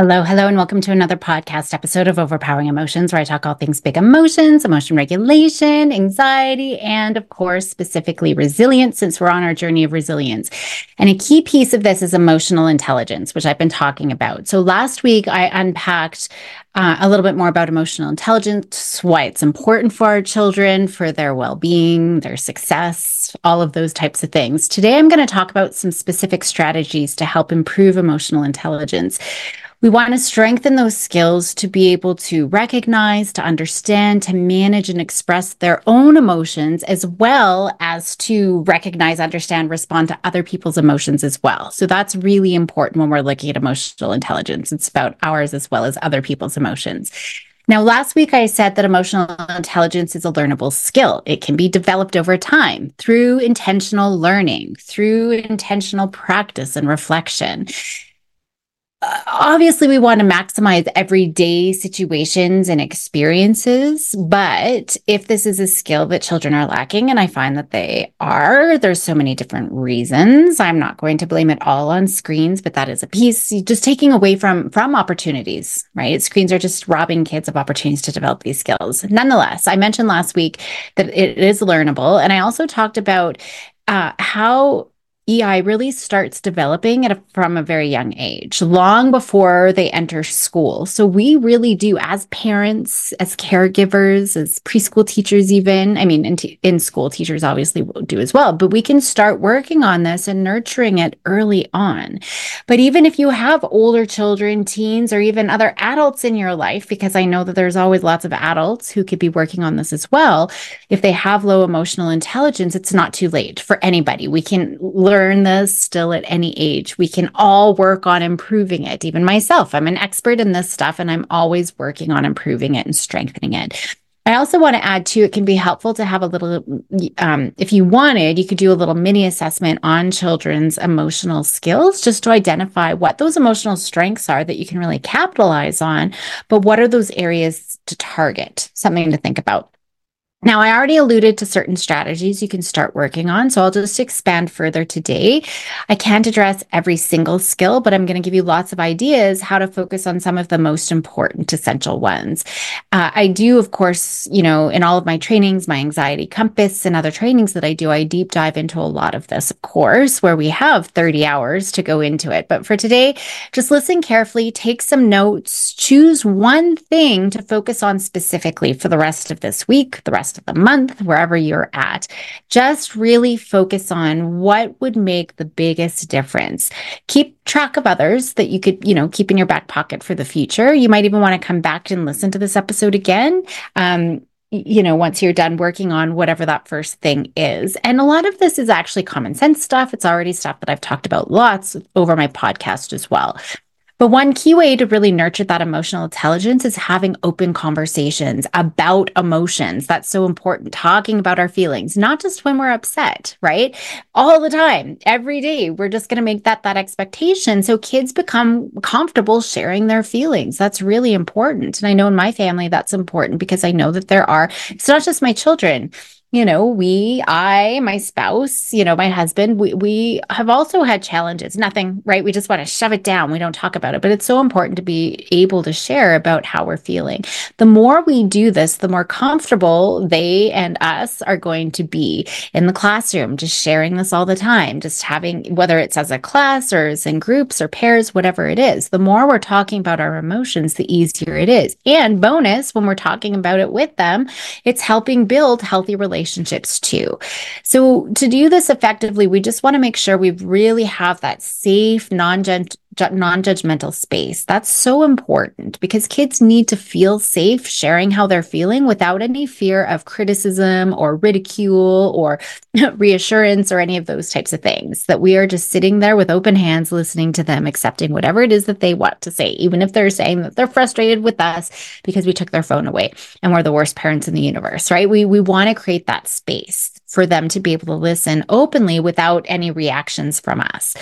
Hello, hello, and welcome to another podcast episode of Overpowering Emotions, where I talk all things big emotions, emotion regulation, anxiety, and of course, specifically resilience, since we're on our journey of resilience. And a key piece of this is emotional intelligence, which I've been talking about. So last week, I unpacked uh, a little bit more about emotional intelligence, why it's important for our children, for their well being, their success, all of those types of things. Today, I'm going to talk about some specific strategies to help improve emotional intelligence. We want to strengthen those skills to be able to recognize, to understand, to manage and express their own emotions, as well as to recognize, understand, respond to other people's emotions as well. So that's really important when we're looking at emotional intelligence. It's about ours as well as other people's emotions. Now, last week I said that emotional intelligence is a learnable skill. It can be developed over time through intentional learning, through intentional practice and reflection obviously we want to maximize everyday situations and experiences but if this is a skill that children are lacking and i find that they are there's so many different reasons. I'm not going to blame it all on screens but that is a piece just taking away from from opportunities right? Screens are just robbing kids of opportunities to develop these skills. Nonetheless i mentioned last week that it is learnable and i also talked about uh, how EI really starts developing at a, from a very young age, long before they enter school. So we really do, as parents, as caregivers, as preschool teachers, even. I mean, in, t- in school, teachers obviously will do as well, but we can start working on this and nurturing it early on. But even if you have older children, teens, or even other adults in your life, because I know that there's always lots of adults who could be working on this as well. If they have low emotional intelligence, it's not too late for anybody. We can learn learn this still at any age. We can all work on improving it. Even myself, I'm an expert in this stuff and I'm always working on improving it and strengthening it. I also want to add too, it can be helpful to have a little, um, if you wanted, you could do a little mini assessment on children's emotional skills just to identify what those emotional strengths are that you can really capitalize on. But what are those areas to target? Something to think about. Now, I already alluded to certain strategies you can start working on, so I'll just expand further today. I can't address every single skill, but I'm going to give you lots of ideas how to focus on some of the most important essential ones. Uh, I do, of course, you know, in all of my trainings, my anxiety compass and other trainings that I do, I deep dive into a lot of this, of course, where we have 30 hours to go into it. But for today, just listen carefully, take some notes, choose one thing to focus on specifically for the rest of this week, the rest rest of the month, wherever you're at. Just really focus on what would make the biggest difference. Keep track of others that you could, you know, keep in your back pocket for the future. You might even want to come back and listen to this episode again. Um, you know, once you're done working on whatever that first thing is. And a lot of this is actually common sense stuff. It's already stuff that I've talked about lots over my podcast as well. But one key way to really nurture that emotional intelligence is having open conversations about emotions. That's so important. Talking about our feelings, not just when we're upset, right? All the time, every day. We're just going to make that that expectation. So kids become comfortable sharing their feelings. That's really important. And I know in my family, that's important because I know that there are, it's not just my children you know, we, I, my spouse, you know, my husband, we, we have also had challenges. Nothing, right? We just want to shove it down. We don't talk about it, but it's so important to be able to share about how we're feeling. The more we do this, the more comfortable they and us are going to be in the classroom, just sharing this all the time, just having, whether it's as a class or as in groups or pairs, whatever it is, the more we're talking about our emotions, the easier it is. And bonus, when we're talking about it with them, it's helping build healthy relationships relationships too. So to do this effectively, we just want to make sure we really have that safe, non-judgmental non-judgmental space. That's so important because kids need to feel safe sharing how they're feeling without any fear of criticism or ridicule or reassurance or any of those types of things. That we are just sitting there with open hands listening to them, accepting whatever it is that they want to say, even if they're saying that they're frustrated with us because we took their phone away and we're the worst parents in the universe, right? We we want to create that space for them to be able to listen openly without any reactions from us.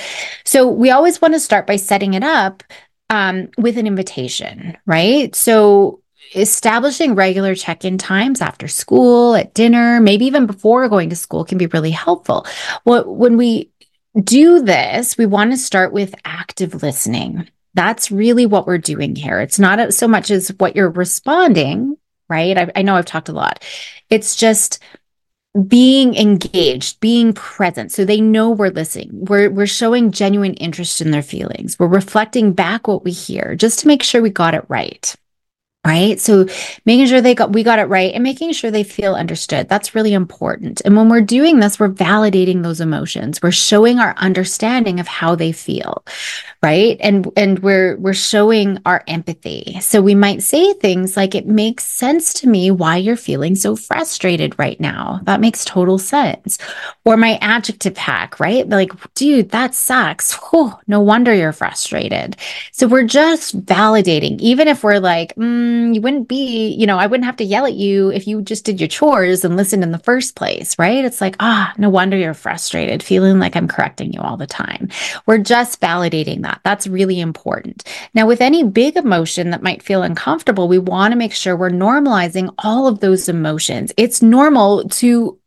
So we always want to start by setting it up um, with an invitation, right? So establishing regular check-in times after school, at dinner, maybe even before going to school can be really helpful. Well, when we do this, we want to start with active listening That's really what we're doing here. It's not so much as what you're responding, right? I, I know I've talked a lot. It's just being engaged, being present. So they know we're listening. We're, we're showing genuine interest in their feelings. We're reflecting back what we hear just to make sure we got it right right? So making sure they got we got it right and making sure they feel understood. That's really important. And when we're doing this we're validating those emotions. We're showing our understanding of how they feel right? And and we're we're showing our empathy. So we might say things like it makes sense to me why you're feeling so frustrated right now. That makes total sense. Or my adjective hack right? Like dude that sucks. Whew, no wonder you're frustrated. So we're just validating even if we're like mm, you wouldn't be you know i wouldn't have to yell at you if you just did your chores and listened in the first place right it's like ah no wonder you're frustrated feeling like i'm correcting you all the time we're just validating that that. That's really important. Now, with any big emotion that might feel uncomfortable, we want to make sure we're normalizing all of those emotions. It's normal to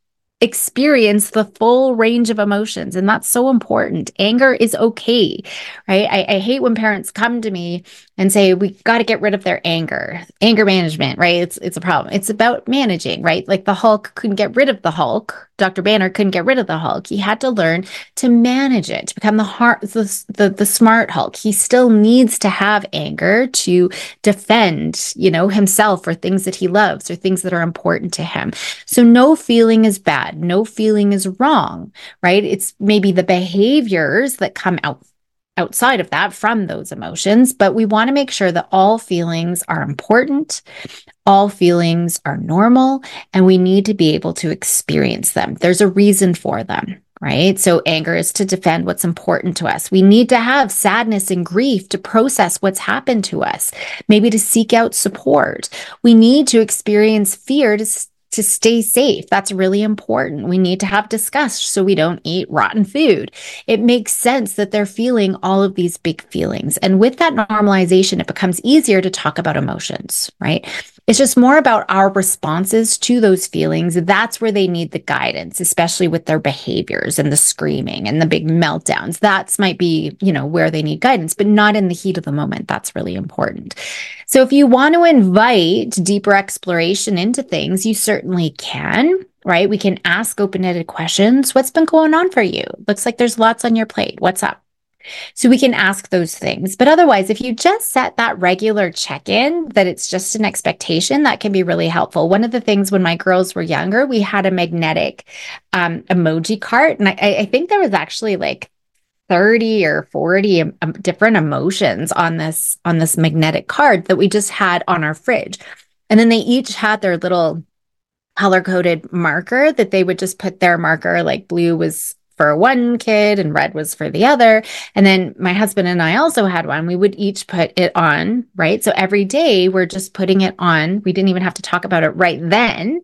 experience the full range of emotions. And that's so important. Anger is okay, right? I, I hate when parents come to me and say, we got to get rid of their anger, anger management, right? It's, it's a problem. It's about managing, right? Like the Hulk couldn't get rid of the Hulk. Dr. Banner couldn't get rid of the Hulk. He had to learn to manage it, to become the heart, the, the, the smart Hulk. He still needs to have anger to defend, you know, himself or things that he loves or things that are important to him. So no feeling is bad bad. No feeling is wrong, right? It's maybe the behaviors that come out outside of that from those emotions, but we want to make sure that all feelings are important, all feelings are normal, and we need to be able to experience them. There's a reason for them. Right. So anger is to defend what's important to us. We need to have sadness and grief to process what's happened to us, maybe to seek out support. We need to experience fear to, to stay safe. That's really important. We need to have disgust so we don't eat rotten food. It makes sense that they're feeling all of these big feelings. And with that normalization, it becomes easier to talk about emotions, right? It's just more about our responses to those feelings. That's where they need the guidance, especially with their behaviors and the screaming and the big meltdowns. That's might be, you know, where they need guidance, but not in the heat of the moment. That's really important. So if you want to invite deeper exploration into things, you certainly can right? We can ask open ended questions. What's been going on for you? Looks like there's lots on your plate. What's up? So we can ask those things. But otherwise, if you just set that regular check in, that it's just an expectation, that can be really helpful. One of the things when my girls were younger, we had a magnetic um, emoji cart. And I, I think there was actually like 30 or 40 um, different emotions on this on this magnetic card that we just had on our fridge and then they each had their little color coded marker that they would just put their marker like blue was for one kid and red was for the other. And then my husband and I also had one. We would each put it on, right? So every day we're just putting it on. We didn't even have to talk about it right then,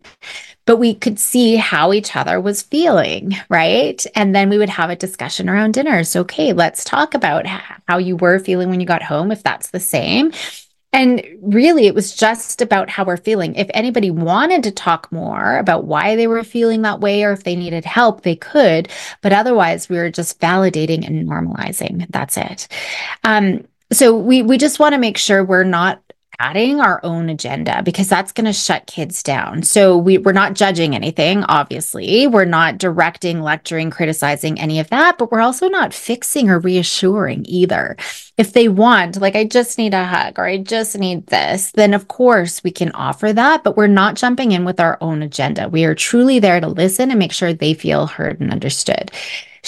but we could see how each other was feeling, right? And then we would have a discussion around dinner. So, okay, let's talk about how you were feeling when you got home, if that's the same. And really, it was just about how we're feeling. If anybody wanted to talk more about why they were feeling that way or if they needed help, they could. But otherwise, we were just validating and normalizing. That's it. Um, so we we just want to make sure we're not adding our own agenda because that's going to shut kids down. So we, we're not judging anything, obviously. We're not directing, lecturing, criticizing any of that, but we're also not fixing or reassuring either. If they want, like, I just need a hug or I just need this, then of course we can offer that, but we're not jumping in with our own agenda. We are truly there to listen and make sure they feel heard and understood.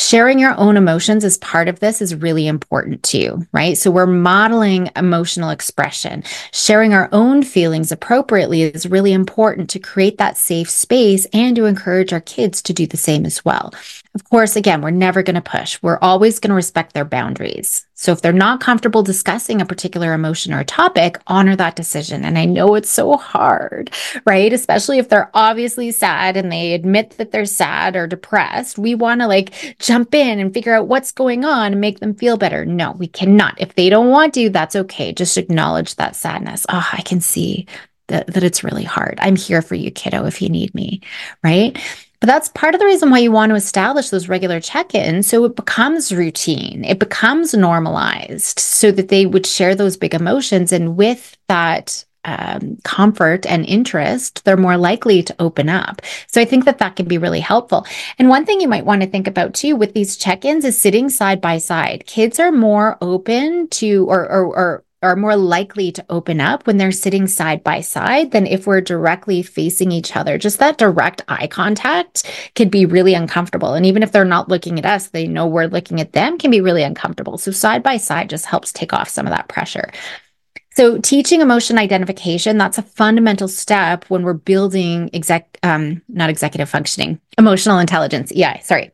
Sharing your own emotions as part of this is really important too, right? So we're modeling emotional expression. Sharing our own feelings appropriately is really important to create that safe space and to encourage our kids to do the same as well. Of course, again, we're never going to push. We're always going to respect their boundaries. So if they're not comfortable discussing a particular emotion or a topic, honor that decision. And I know it's so hard, right? Especially if they're obviously sad and they admit that they're sad or depressed. We want to like jump in and figure out what's going on and make them feel better. No, we cannot. If they don't want to, that's okay. Just acknowledge that sadness. Oh, I can see that, that it's really hard. I'm here for you, kiddo, if you need me, right? But that's part of the reason why you want to establish those regular check ins. So it becomes routine, it becomes normalized so that they would share those big emotions. And with that, um, comfort and interest, they're more likely to open up. So I think that that can be really helpful. And one thing you might want to think about too with these check ins is sitting side by side. Kids are more open to or, or, or are more likely to open up when they're sitting side by side than if we're directly facing each other. Just that direct eye contact can be really uncomfortable. And even if they're not looking at us, they know we're looking at them can be really uncomfortable. So side by side just helps take off some of that pressure. So teaching emotion identification, that's a fundamental step when we're building exec um not executive functioning, emotional intelligence. Yeah, sorry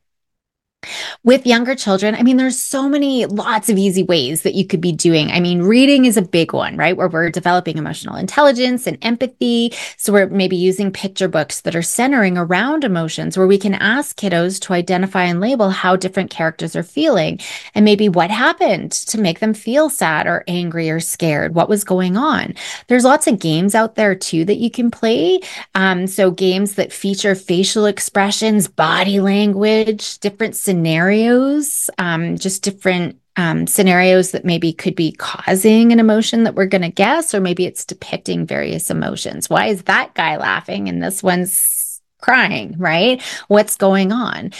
with younger children, I mean, there's so many, lots of easy ways that you could be doing. I mean, reading is a big one, right? Where we're developing emotional intelligence and empathy. So we're maybe using picture books that are centering around emotions where we can ask kiddos to identify and label how different characters are feeling and maybe what happened to make them feel sad or angry or scared. What was going on? There's lots of games out there too that you can play. Um, so games that feature facial expressions, body language, different scenarios, um, just different um, scenarios that maybe could be causing an emotion that we're going to guess, or maybe it's depicting various emotions. Why is that guy laughing and this one's crying, right? What's going on?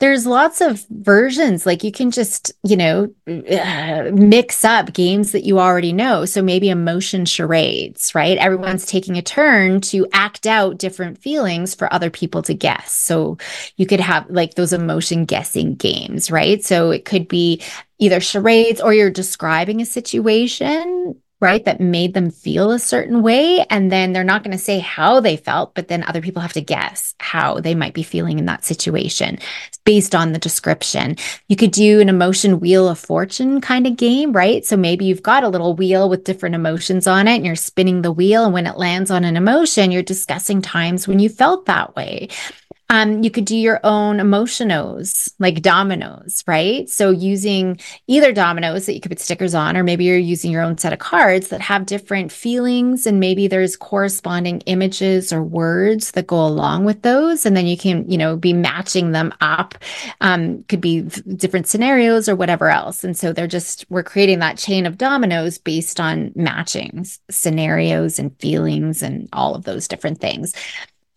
There's lots of versions. Like you can just, you know, uh, mix up games that you already know. So maybe emotion charades, right? Everyone's taking a turn to act out different feelings for other people to guess. So you could have like those emotion guessing games, right? So it could be either charades or you're describing a situation right? That made them feel a certain way. And then they're not going to say how they felt, but then other people have to guess how they might be feeling in that situation based on the description. You could do an emotion wheel of fortune kind of game, right? So maybe you've got a little wheel with different emotions on it and you're spinning the wheel. And when it lands on an emotion, you're discussing times when you felt that way. Um, you could do your own emotionos, like dominoes, right? So using either dominoes that you could put stickers on, or maybe you're using your own set of cards that have different feelings, and maybe there's corresponding images or words that go along with those, and then you can, you know, be matching them up. Um, could be different scenarios or whatever else, and so they're just we're creating that chain of dominoes based on matching scenarios and feelings and all of those different things.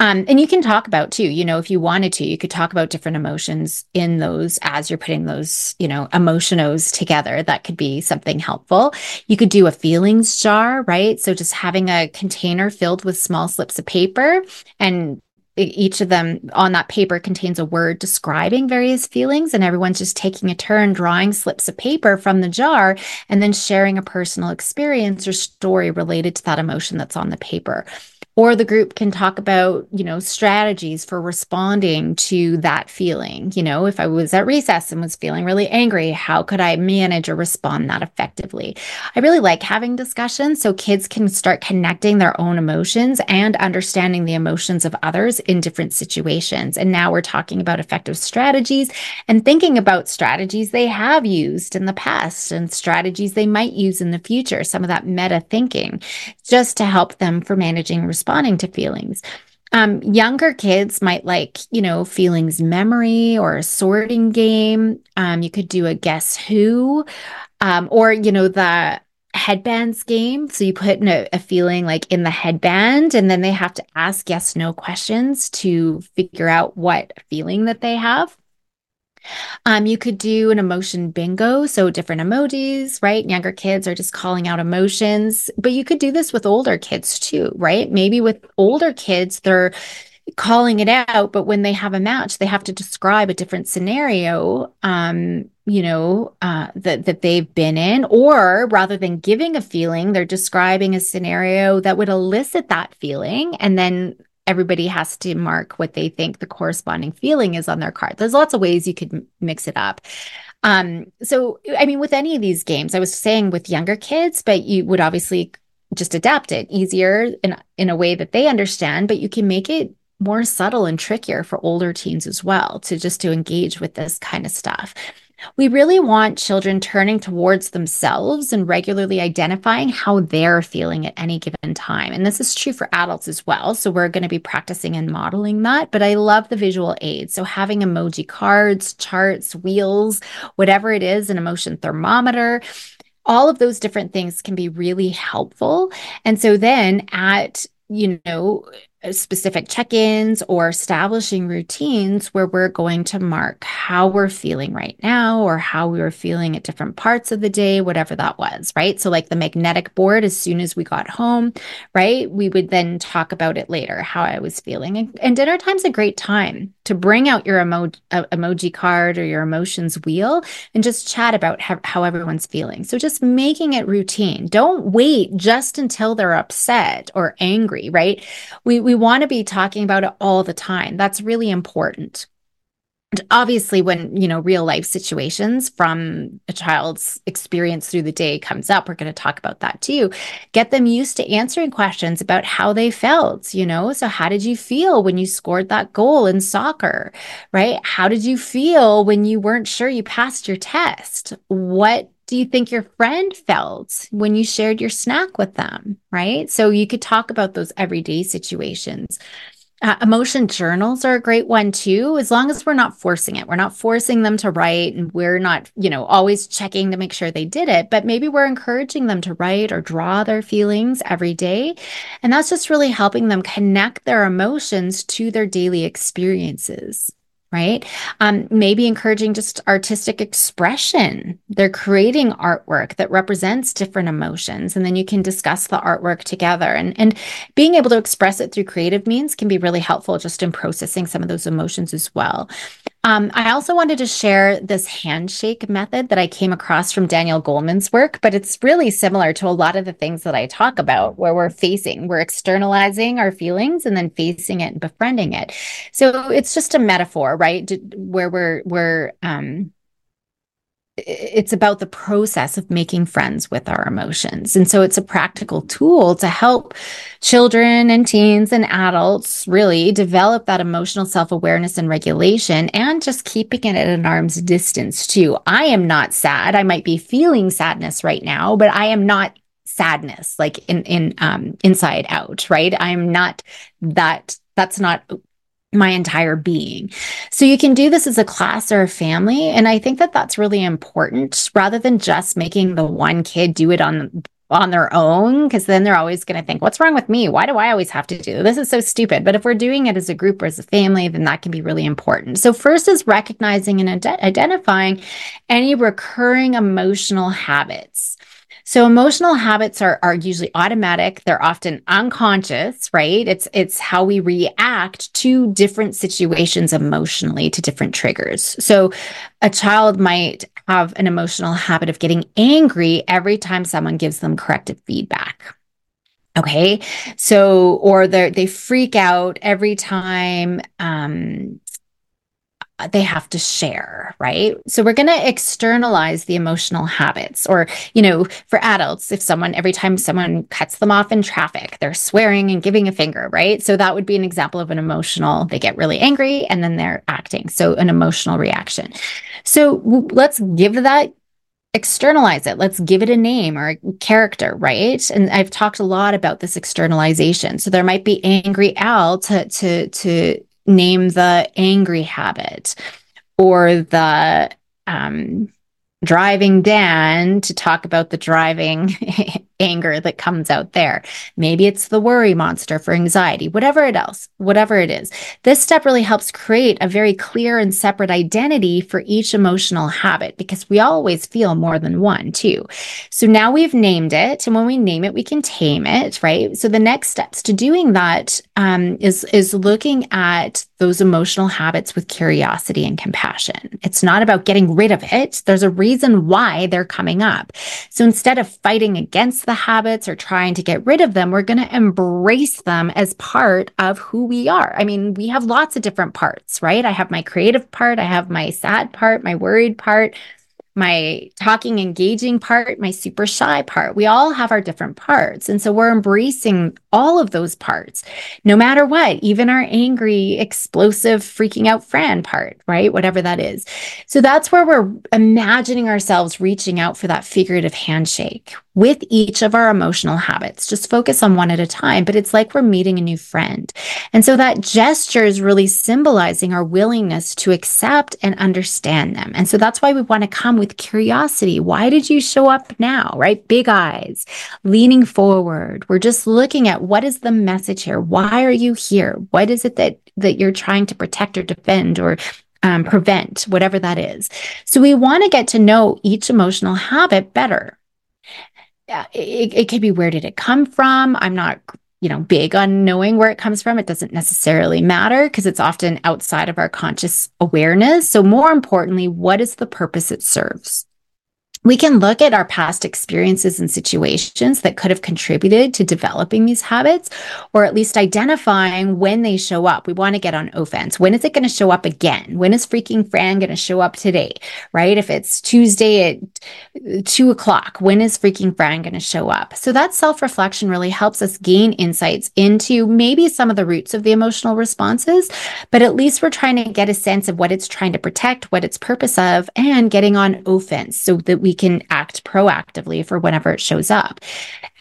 Um, and you can talk about too, you know, if you wanted to, you could talk about different emotions in those as you're putting those, you know, emotionos together. That could be something helpful. You could do a feelings jar, right? So just having a container filled with small slips of paper and each of them on that paper contains a word describing various feelings and everyone's just taking a turn drawing slips of paper from the jar and then sharing a personal experience or story related to that emotion that's on the paper or the group can talk about you know strategies for responding to that feeling. You know if i was at recess and was feeling really angry how could i manage or respond that effectively? I really like having discussions so kids can start connecting their own emotions and understanding the emotions of others in different situations. And now we're talking about effective strategies and thinking about strategies they have used in the past and strategies they might use in the future some of that meta thinking just to help them for managing responding to feelings. Um, younger kids might like, you know, feelings memory or a sorting game. Um, you could do a guess who, um, or, you know, the headbands game. So you put a, a, feeling like in the headband, and then they have to ask yes, no questions to figure out what feeling that they have. Um, you could do an emotion bingo, so different emojis, right? Younger kids are just calling out emotions, but you could do this with older kids too, right? Maybe with older kids, they're calling it out, but when they have a match, they have to describe a different scenario, um, you know, uh, that that they've been in, or rather than giving a feeling, they're describing a scenario that would elicit that feeling, and then everybody has to mark what they think the corresponding feeling is on their card. There's lots of ways you could mix it up. Um, so, I mean, with any of these games, I was saying with younger kids, but you would obviously just adapt it easier in, in a way that they understand, but you can make it more subtle and trickier for older teens as well to just to engage with this kind of stuff. We really want children turning towards themselves and regularly identifying how they're feeling at any given time. And this is true for adults as well. So we're going to be practicing and modeling that. But I love the visual aids. So having emoji cards, charts, wheels, whatever it is, an emotion thermometer all of those different things can be really helpful. And so then at you know specific check ins or establishing routines where we're going to mark how we're feeling right now or how we were feeling at different parts of the day, whatever that was, right? So, like the magnetic board, as soon as we got home, right, we would then talk about it later, how I was feeling. And, and dinner time's a great time to bring out your emo- uh, emoji card or your emotions wheel and just chat about how, how everyone's feeling. So, just making it routine. Don't wait just until they're upset or angry, right? We, we want to be talking about it all the time. That's really important. And obviously, when you know real life situations from a child's experience through the day comes up, we're going to talk about that too. Get them used to answering questions about how they felt. You know, so how did you feel when you scored that goal in soccer? Right? How did you feel when you weren't sure you passed your test? What do you think your friend felt when you shared your snack with them? Right. So you could talk about those everyday situations. Uh, emotion journals are a great one too, as long as we're not forcing it. We're not forcing them to write and we're not, you know, always checking to make sure they did it, but maybe we're encouraging them to write or draw their feelings every day. And that's just really helping them connect their emotions to their daily experiences right? Um, maybe encouraging just artistic expression. They're creating artwork that represents different emotions, and then you can discuss the artwork together. And, and being able to express it through creative means can be really helpful just in processing some of those emotions as well. Um, I also wanted to share this handshake method that I came across from Daniel Goleman's work, but it's really similar to a lot of the things that I talk about where we're facing, we're externalizing our feelings and then facing it and befriending it. So it's just a metaphor, right? Where we're, we're, um, it's about the process of making friends with our emotions. And so it's a practical tool to help children and teens and adults really develop that emotional self awareness and regulation and just keeping it at an arm's distance too. I am not sad. I might be feeling sadness right now, but I am not sadness like in in um inside out right i'm not that that's not my entire being. So you can do this as a class or a family. And I think that that's really important rather than just making the one kid do it on on their own because then they're always going to think what's wrong with me why do i always have to do this is so stupid but if we're doing it as a group or as a family then that can be really important so first is recognizing and identifying any recurring emotional habits so emotional habits are, are usually automatic. They're often unconscious, right? It's, it's how we react to different situations emotionally to different triggers. So a child might have an emotional habit of getting angry every time someone gives them corrective feedback. Okay. So, or they they freak out every time, um, they have to share, right? So we're going to externalize the emotional habits. Or, you know, for adults, if someone, every time someone cuts them off in traffic, they're swearing and giving a finger, right? So that would be an example of an emotional, they get really angry and then they're acting. So an emotional reaction. So let's give that externalize it. Let's give it a name or a character, right? And I've talked a lot about this externalization. So there might be angry Al to to to name the angry habit or the um, driving Dan to talk about the driving anger that comes out there. Maybe it's the worry monster for anxiety, whatever it else, whatever it is. This step really helps create a very clear and separate identity for each emotional habit because we always feel more than one too. So now we've named it. And when we name it, we can tame it, right? So the next steps to doing that um, is is looking at those emotional habits with curiosity and compassion. It's not about getting rid of it. There's a reason why they're coming up. So instead of fighting against the habits or trying to get rid of them. We're going to embrace them as part of who we are. I mean, we have lots of different parts, right? I have my creative part, I have my sad part, my worried part. my talking, engaging part, my super shy part. We all have our different parts. And so we're embracing all of those parts, no matter what, even our angry, explosive, freaking out Fran part, right? Whatever that is. So that's where we're imagining ourselves reaching out for that figurative handshake with each of our emotional habits. Just focus on one at a time, but it's like we're meeting a new friend. And so that gesture is really symbolizing our willingness to accept and understand them. And so that's why we want to come with curiosity. Why did you show up now? Right? Big eyes, leaning forward. We're just looking at what is the message here? Why are you here? What is it that that you're trying to protect or defend or um, prevent, whatever that is. So we want to get to know each emotional habit better. It, it could be where did it come from? I'm not you know big on knowing where it comes from. It doesn't necessarily matter because it's often outside of our conscious awareness. So more importantly what is the purpose it serves we can look at our past experiences and situations that could have contributed to developing these habits, or at least identifying when they show up. We want to get on offense. When is it going to show up again? When is freaking Fran going to show up today? Right? If it's Tuesday at uh, two o'clock, when is freaking Fran going to show up? So that self reflection really helps us gain insights into maybe some of the roots of the emotional responses, but at least we're trying to get a sense of what it's trying to protect, what its purpose of, and getting on offense so that we can act proactively for whenever it shows up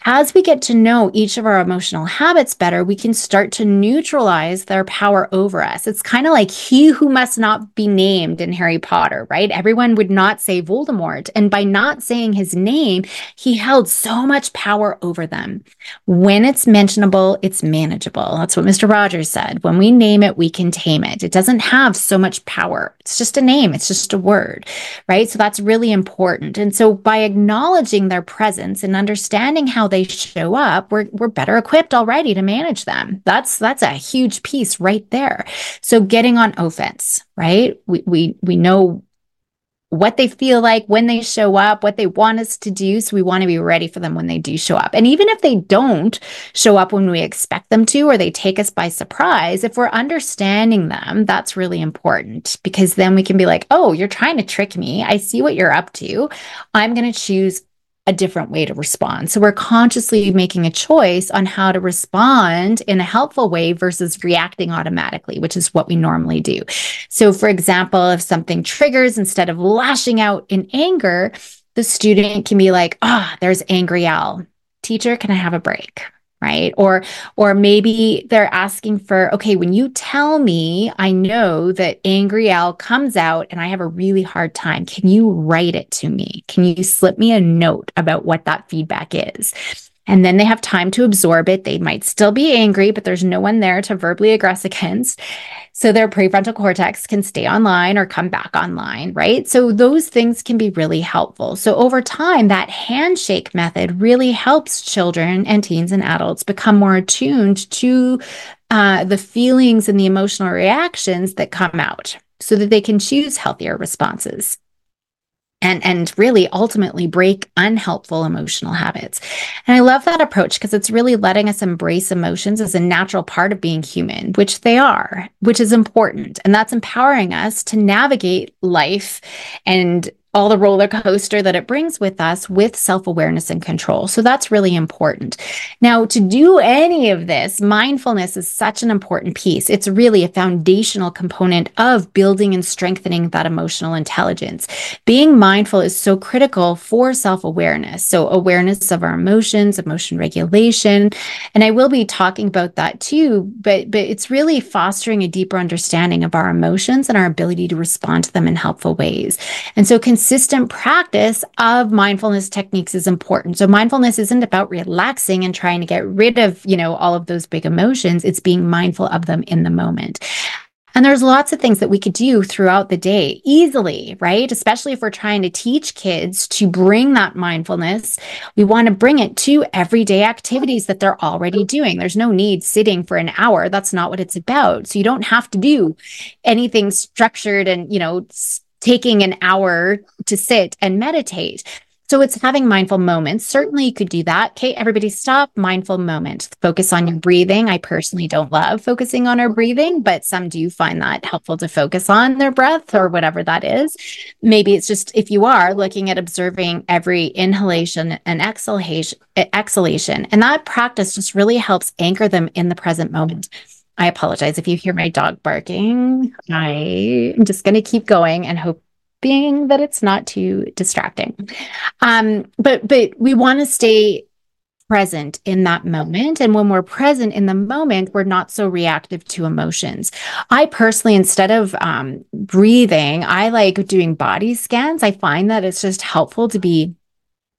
as we get to know each of our emotional habits better, we can start to neutralize their power over us. It's kind of like he who must not be named in Harry Potter, right? Everyone would not say Voldemort. And by not saying his name, he held so much power over them. When it's mentionable, it's manageable. That's what Mr. Rogers said. When we name it, we can tame it. It doesn't have so much power. It's just a name, it's just a word, right? So that's really important. And so by acknowledging their presence and understanding how they show up, we're we're better equipped already to manage them. That's that's a huge piece right there. So getting on offense, right? We we we know what they feel like when they show up, what they want us to do. So we want to be ready for them when they do show up. And even if they don't show up when we expect them to, or they take us by surprise, if we're understanding them, that's really important because then we can be like, oh, you're trying to trick me. I see what you're up to. I'm going to choose a different way to respond. So we're consciously making a choice on how to respond in a helpful way versus reacting automatically, which is what we normally do. So, for example, if something triggers, instead of lashing out in anger, the student can be like, ah, oh, there's angry Al. Teacher, can I have a break? Right? Or or maybe they're asking for okay when you tell me i know that angry al comes out and i have a really hard time. Can you write it to me? Can you slip me a note about what that feedback is and then they have time to absorb it. They might still be angry, but there's no one there to verbally aggress against. So their prefrontal cortex can stay online or come back online, right? So those things can be really helpful. So over time, that handshake method really helps children and teens and adults become more attuned to uh, the feelings and the emotional reactions that come out so that they can choose healthier responses and and really ultimately break unhelpful emotional habits. And I love that approach because it's really letting us embrace emotions as a natural part of being human, which they are, which is important. And that's empowering us to navigate life and all the roller coaster that it brings with us with self awareness and control. So that's really important. Now, to do any of this, mindfulness is such an important piece. It's really a foundational component of building and strengthening that emotional intelligence. Being mindful is so critical for self awareness. So, awareness of our emotions, emotion regulation. And I will be talking about that too, but, but it's really fostering a deeper understanding of our emotions and our ability to respond to them in helpful ways. And so, consistent practice of mindfulness techniques is important. So mindfulness isn't about relaxing and trying to get rid of, you know, all of those big emotions. It's being mindful of them in the moment. And there's lots of things that we could do throughout the day easily, right? Especially if we're trying to teach kids to bring that mindfulness. We want to bring it to everyday activities that they're already doing. There's no need sitting for an hour. That's not what it's about. So you don't have to do anything structured and, you know, taking an hour to sit and meditate. So it's having mindful moments. Certainly you could do that. Okay, everybody stop, mindful moment. Focus on your breathing. I personally don't love focusing on our breathing, but some do find that helpful to focus on their breath or whatever that is. Maybe it's just if you are looking at observing every inhalation and exhalation exhalation. And that practice just really helps anchor them in the present moment. I apologize if you hear my dog barking. I am just going to keep going and hope being that it's not too distracting. Um, but but we want to stay present in that moment. And when we're present in the moment, we're not so reactive to emotions. I personally, instead of um, breathing, I like doing body scans. I find that it's just helpful to be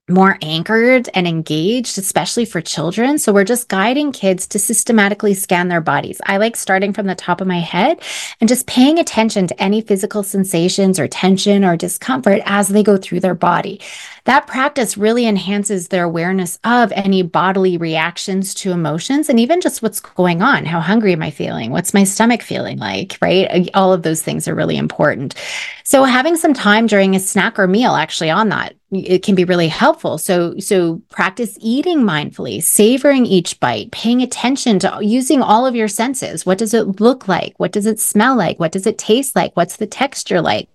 more anchored and engaged, especially for children. So we're just guiding kids to systematically scan their bodies. I like starting from the top of my head and just paying attention to any physical sensations or tension or discomfort as they go through their body. That practice really enhances their awareness of any bodily reactions to emotions and even just what's going on. How hungry am I feeling? What's my stomach feeling like? Right? All of those things are really important. So having some time during a snack or meal actually on that it can be really helpful. So, so practice eating mindfully, savoring each bite, paying attention to using all of your senses. What does it look like? What does it smell like? What does it taste like? What's the texture like?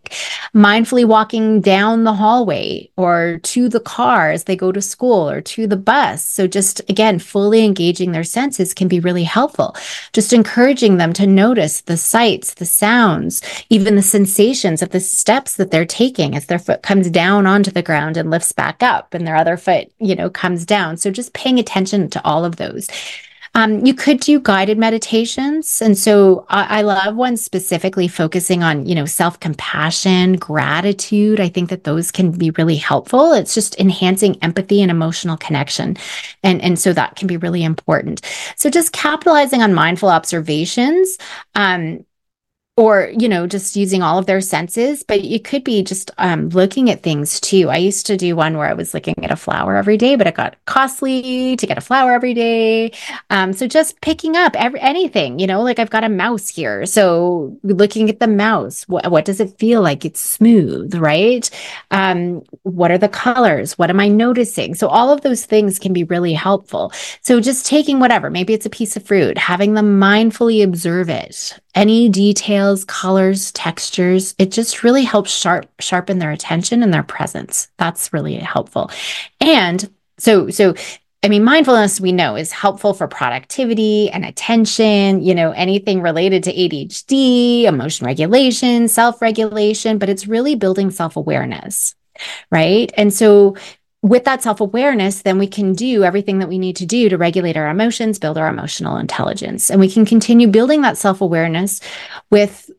Mindfully walking down the hallway or to the car as they go to school or to the bus. So, just again, fully engaging their senses can be really helpful. Just encouraging them to notice the sights, the sounds, even the sensations of the steps that they're taking as their foot comes down onto the ground ground and lifts back up and their other foot, you know, comes down. So just paying attention to all of those. Um, you could do guided meditations. And so I, I love ones specifically focusing on, you know, self compassion, gratitude. I think that those can be really helpful. It's just enhancing empathy and emotional connection. And, and so that can be really important. So just capitalizing on mindful observations. Um, or you know just using all of their senses but it could be just um, looking at things too. I used to do one where i was looking at a flower every day but it got costly to get a flower every day. Um, so just picking up every, anything you know like i've got a mouse here. So looking at the mouse what, what does it feel like? It's smooth right? Um, what are the colors? What am i noticing? So all of those things can be really helpful. So just taking whatever maybe it's a piece of fruit having them mindfully observe it any details, colors, textures. It just really helps sharp, sharpen their attention and their presence. That's really helpful. And so, so I mean, mindfulness we know is helpful for productivity and attention, you know, anything related to ADHD, emotion regulation, self regulation, but it's really building self awareness, right? And so with that self awareness, then we can do everything that we need to do to regulate our emotions, build our emotional intelligence. And we can continue building that self awareness with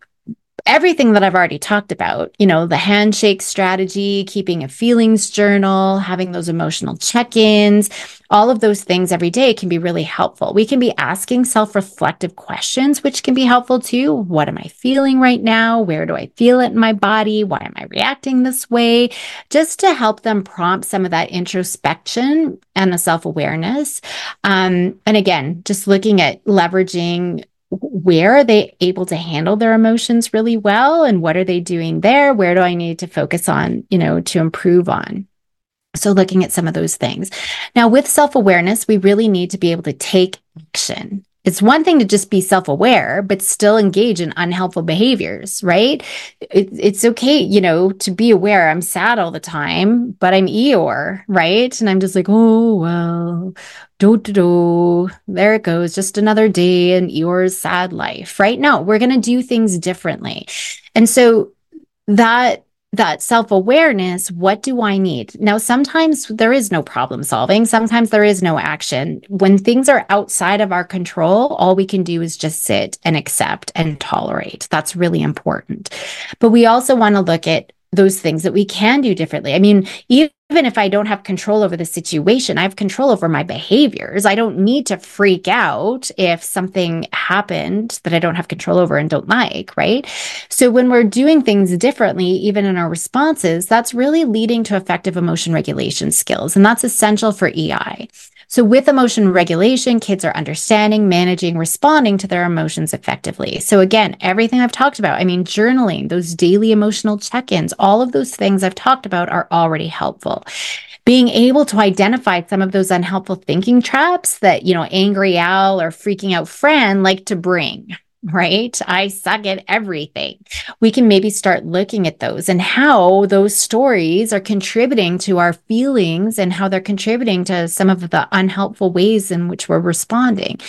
everything that I've already talked about, you know, the handshake strategy, keeping a feelings journal, having those emotional check ins, all of those things every day can be really helpful. We can be asking self reflective questions, which can be helpful too. What am I feeling right now? Where do I feel it in my body? Why am I reacting this way? Just to help them prompt some of that introspection and the self awareness. Um, and again, just looking at leveraging where are they able to handle their emotions really well? And what are they doing there? Where do i need to focus on you know to improve on? So looking at some of those things. Now with self-awareness we really need to be able to take action it's one thing to just be self aware, but still engage in unhelpful behaviors, right? It, it's okay, you know, to be aware. I'm sad all the time, but I'm Eeyore, right? And I'm just like, oh, well, do, do, do. There it goes. Just another day in Eeyore's sad life, right? No, we're going to do things differently. And so that that self awareness what do I need? Now, sometimes there is no problem solving, sometimes there is no action. When things are outside of our control, all we can do is just sit and accept and tolerate. That's really important. But we also want to look at those things that we can do differently. I mean, even if I don't have control over the situation, I have control over my behaviors. I don't need to freak out if something happened that I don't have control over and don't like, right? So when we're doing things differently, even in our responses, that's really leading to effective emotion regulation skills. And that's essential for EI. So, with emotion regulation, kids are understanding, managing, responding to their emotions effectively. So, again, everything I've talked about, I mean, journaling, those daily emotional check ins, all of those things I've talked about are already helpful being able to identify some of those unhelpful thinking traps that, you know, angry owl or freaking out friend like to bring, right? I suck at everything. We can maybe start looking at those and how those stories are contributing to our feelings and how they're contributing to some of the unhelpful ways in which we're responding.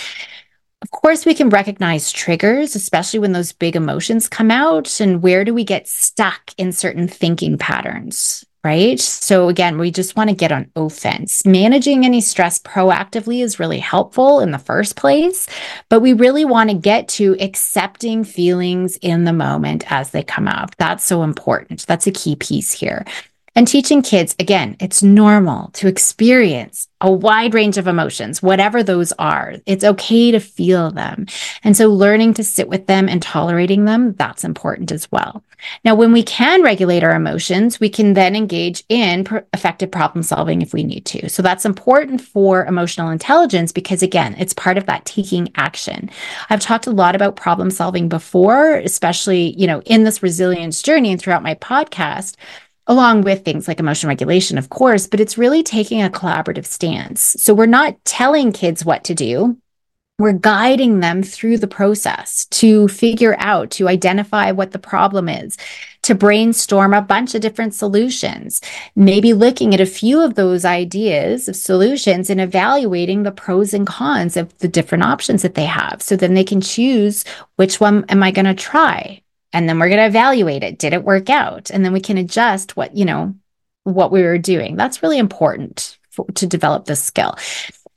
Of course, we can recognize triggers, especially when those big emotions come out. And where do we get stuck in certain thinking patterns? Right? So again, we just want to get on offense. Managing any stress proactively is really helpful in the first place, but we really want to get to accepting feelings in the moment as they come up. That's so important. That's a key piece here. And teaching kids, again, it's normal to experience a wide range of emotions, whatever those are. It's okay to feel them. And so learning to sit with them and tolerating them, that's important as well. Now, when we can regulate our emotions, we can then engage in effective problem solving if we need to. So that's important for emotional intelligence because again, it's part of that taking action. I've talked a lot about problem solving before, especially, you know, in this resilience journey and throughout my podcast along with things like emotion regulation, of course, but it's really taking a collaborative stance. So we're not telling kids what to do. We're guiding them through the process to figure out, to identify what the problem is, to brainstorm a bunch of different solutions, maybe looking at a few of those ideas of solutions and evaluating the pros and cons of the different options that they have. So then they can choose which one am I going to try? And then we're going to evaluate it. Did it work out? And then we can adjust what, you know, what we were doing. That's really important for, to develop this skill.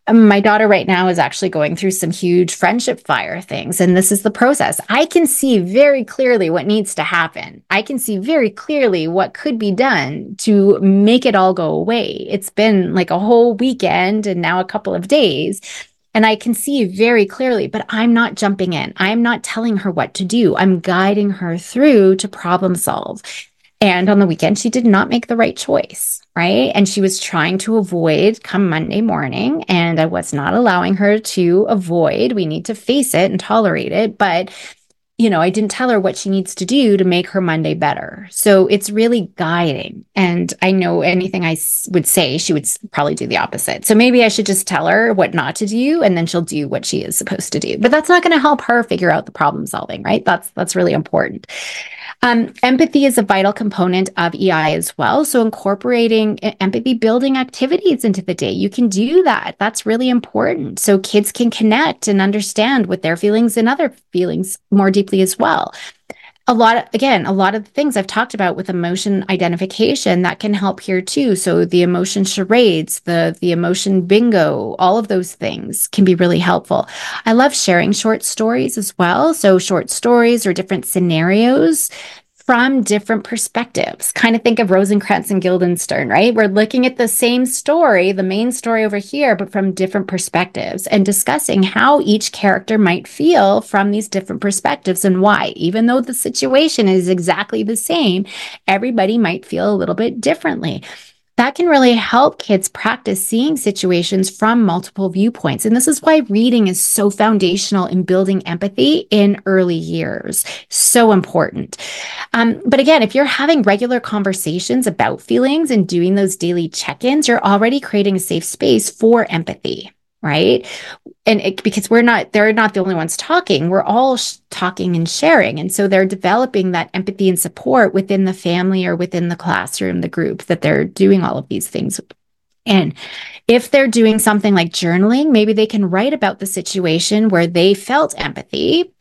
Um, my daughter right now is actually going through some huge friendship fire things. And this is the process. I can see very clearly what needs to happen. I can see very clearly what could be done to make it all go away. It's been like a whole weekend and now a couple of days. And I can see very clearly, but I'm not jumping in. I'm not telling her what to do. I'm guiding her through to problem solve. And on the weekend, she did not make the right choice, right? And she was trying to avoid come Monday morning, and I was not allowing her to avoid. We need to face it and tolerate it. But you know, I didn't tell her what she needs to do to make her Monday better. So it's really guiding. And I know anything I would say, she would probably do the opposite. So maybe I should just tell her what not to do and then she'll do what she is supposed to do. But that's not going to help her figure out the problem solving, right? That's that's really important. Um, empathy is a vital component of EI as well. So, incorporating empathy building activities into the day, you can do that. That's really important. So, kids can connect and understand with their feelings and other feelings more deeply as well. A lot, of, again, a lot of the things I've talked about with emotion identification that can help here too. So the emotion charades, the the emotion bingo, all of those things can be really helpful. I love sharing short stories as well. So short stories or different scenarios from different perspectives. Kind of think of Rosencrantz and Guildenstern, right? We're looking at the same story, the main story over here, but from different perspectives and discussing how each character might feel from these different perspectives and why. Even though the situation is exactly the same, everybody might feel a little bit differently that can really help kids practice seeing situations from multiple viewpoints. And this is why reading is so foundational in building empathy in early years. So important. Um, but again, if you're having regular conversations about feelings and doing those daily check ins, you're already creating a safe space for empathy right? And it, because we're not they're not the only ones talking. We're all sh- talking and sharing. And so they're developing that empathy and support within the family or within the classroom the group that they're doing all of these things and if they're doing something like journaling maybe they can write about the situation where they felt empathy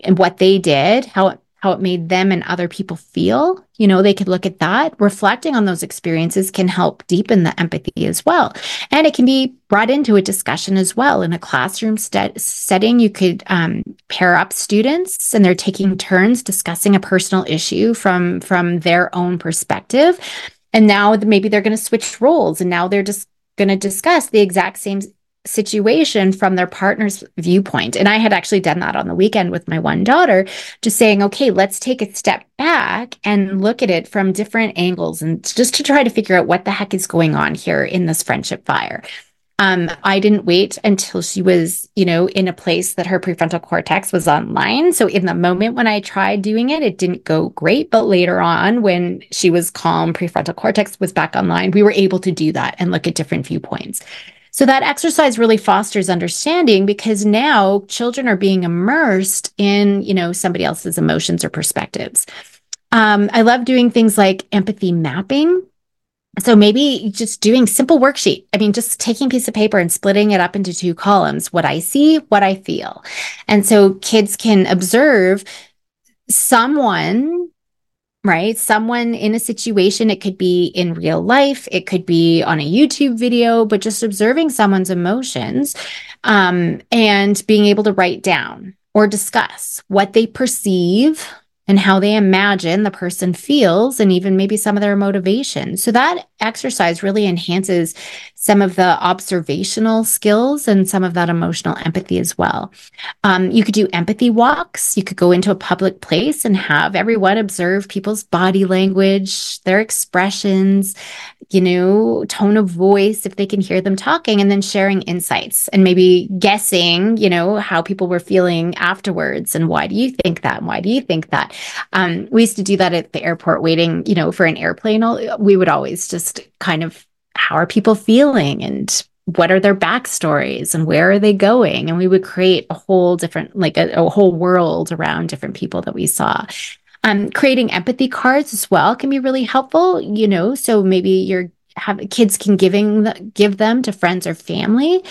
and what they did how how it made them and other people feel. You know, they could look at that. Reflecting on those experiences can help deepen the empathy as well. And it can be brought into a discussion as well. In a classroom st- setting, you could um, pair up students and they're taking turns discussing a personal issue from, from their own perspective. And now maybe they're going to switch roles and now they're just going to discuss the exact same situation from their partner's viewpoint. And I had actually done that on the weekend with my one daughter, just saying, okay, let's take a step back and look at it from different angles and just to try to figure out what the heck is going on here in this friendship fire. Um, I didn't wait until she was, you know, in a place that her prefrontal cortex was online. So in the moment when I tried doing it, it didn't go great. But later on, when she was calm, prefrontal cortex was back online, we were able to do that and look at different viewpoints. So that exercise really fosters understanding because now children are being immersed in, you know, somebody else's emotions or perspectives. Um, I love doing things like empathy mapping. So maybe just doing simple worksheet. I mean, just taking a piece of paper and splitting it up into two columns, what I see, what I feel. And so kids can observe someone right? Someone in a situation, it could be in real life, it could be on a YouTube video, but just observing someone's emotions um, and being able to write down or discuss what they perceive and how they imagine the person feels and even maybe some of their motivation. So that exercise really enhances some of the observational skills and some of that emotional empathy as well. Um, you could do empathy walks. You could go into a public place and have everyone observe people's body language, their expressions, you know, tone of voice, if they can hear them talking, and then sharing insights and maybe guessing, you know, how people were feeling afterwards and why do you think that? And why do you think that? Um, we used to do that at the airport waiting, you know, for an airplane. We would always just kind of how are people feeling and what are their backstories and where are they going? And we would create a whole different like a, a whole world around different people that we saw. Um, creating empathy cards as well can be really helpful you know so maybe you're have kids can giving give them to friends or family.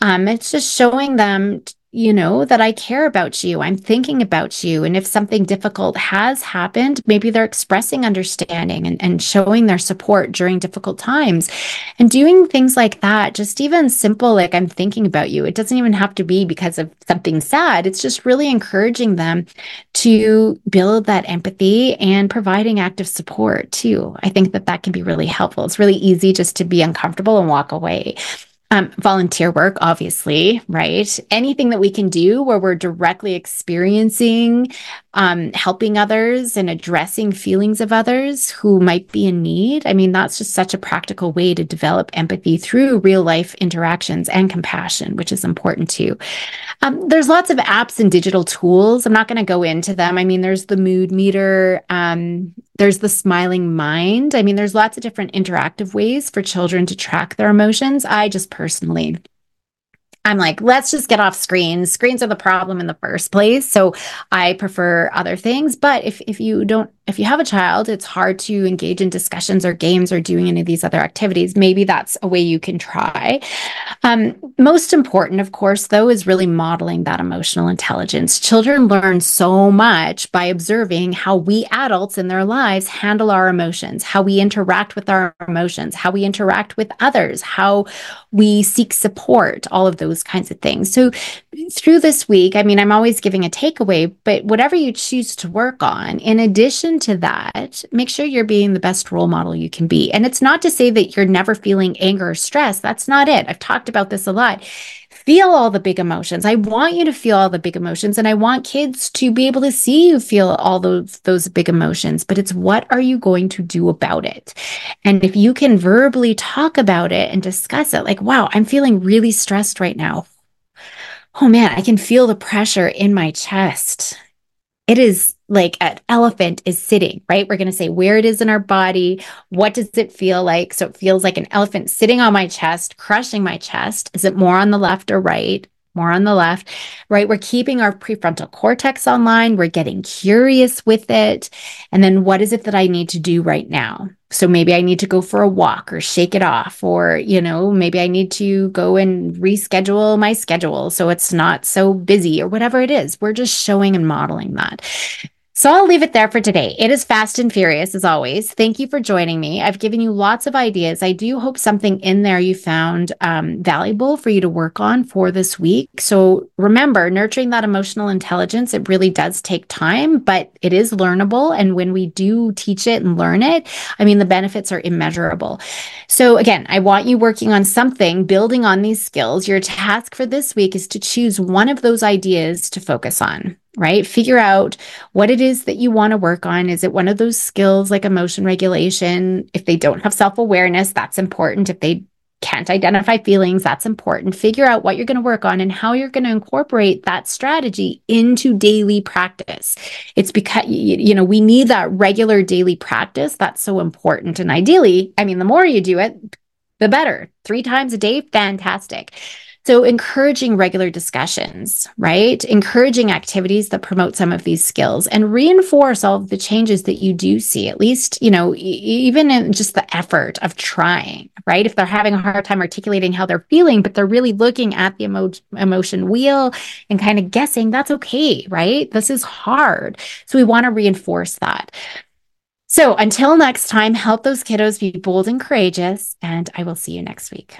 Um, it's just showing them you know, that I care about you. I'm thinking about you. And if something difficult has happened, maybe they're expressing understanding and, and showing their support during difficult times and doing things like that. Just even simple, like I'm thinking about you. It doesn't even have to be because of something sad. It's just really encouraging them to build that empathy and providing active support too. I think that that can be really helpful. It's really easy just to be uncomfortable and walk away. Um, volunteer work, obviously, right? Anything that we can do where we're directly experiencing, um, helping others and addressing feelings of others who might be in need. I mean, that's just such a practical way to develop empathy through real life interactions and compassion, which is important too. Um, there's lots of apps and digital tools. I'm not going to go into them. I mean, there's the mood meter. There's the smiling mind. I mean, there's lots of different interactive ways for children to track their emotions. I just personally I'm like, let's just get off screens. Screens are the problem in the first place. So I prefer other things. But if if you don't if you have a child, it's hard to engage in discussions or games or doing any of these other activities. Maybe that's a way you can try. Um, most important, of course, though, is really modeling that emotional intelligence. Children learn so much by observing how we adults in their lives handle our emotions, how we interact with our emotions, how we interact with others, how we seek support, all of those kinds of things. So, through this week, I mean, I'm always giving a takeaway, but whatever you choose to work on, in addition to that, make sure you're being the best role model you can be. And it's not to say that you're never feeling anger or stress. That's not it. I've talked about this a lot. Feel all the big emotions. I want you to feel all the big emotions and I want kids to be able to see you feel all those those big emotions, but it's what are you going to do about it? And if you can verbally talk about it and discuss it like, wow, I'm feeling really stressed right now. Oh man, I can feel the pressure in my chest. It is like an elephant is sitting, right? We're going to say where it is in our body. What does it feel like? So it feels like an elephant sitting on my chest, crushing my chest. Is it more on the left or right? More on the left, right? We're keeping our prefrontal cortex online. We're getting curious with it. And then what is it that I need to do right now? So maybe I need to go for a walk or shake it off, or, you know, maybe I need to go and reschedule my schedule so it's not so busy or whatever it is. We're just showing and modeling that. So I'll leave it there for today. It is fast and furious as always. Thank you for joining me. I've given you lots of ideas. I do hope something in there you found um, valuable for you to work on for this week. So remember, nurturing that emotional intelligence, it really does take time, but it is learnable. And when we do teach it and learn it, I mean, the benefits are immeasurable. So again, I want you working on something, building on these skills. Your task for this week is to choose one of those ideas to focus on right? Figure out what it is that you want to work on. Is it one of those skills like emotion regulation? If they don't have self awareness, that's important. If they can't identify feelings, that's important. Figure out what you're going to work on and how you're going to incorporate that strategy into daily practice. It's because, you know, we need that regular daily practice. That's so important. And ideally, I mean, the more you do it, the better. Three times a day, fantastic. So, encouraging regular discussions, right? Encouraging activities that promote some of these skills and reinforce all of the changes that you do see, at least, you know, even in just the effort of trying, right? If they're having a hard time articulating how they're feeling, but they're really looking at the emo- emotion wheel and kind of guessing, that's okay, right? This is hard. So, we want to reinforce that. So, until next time, help those kiddos be bold and courageous, and I will see you next week.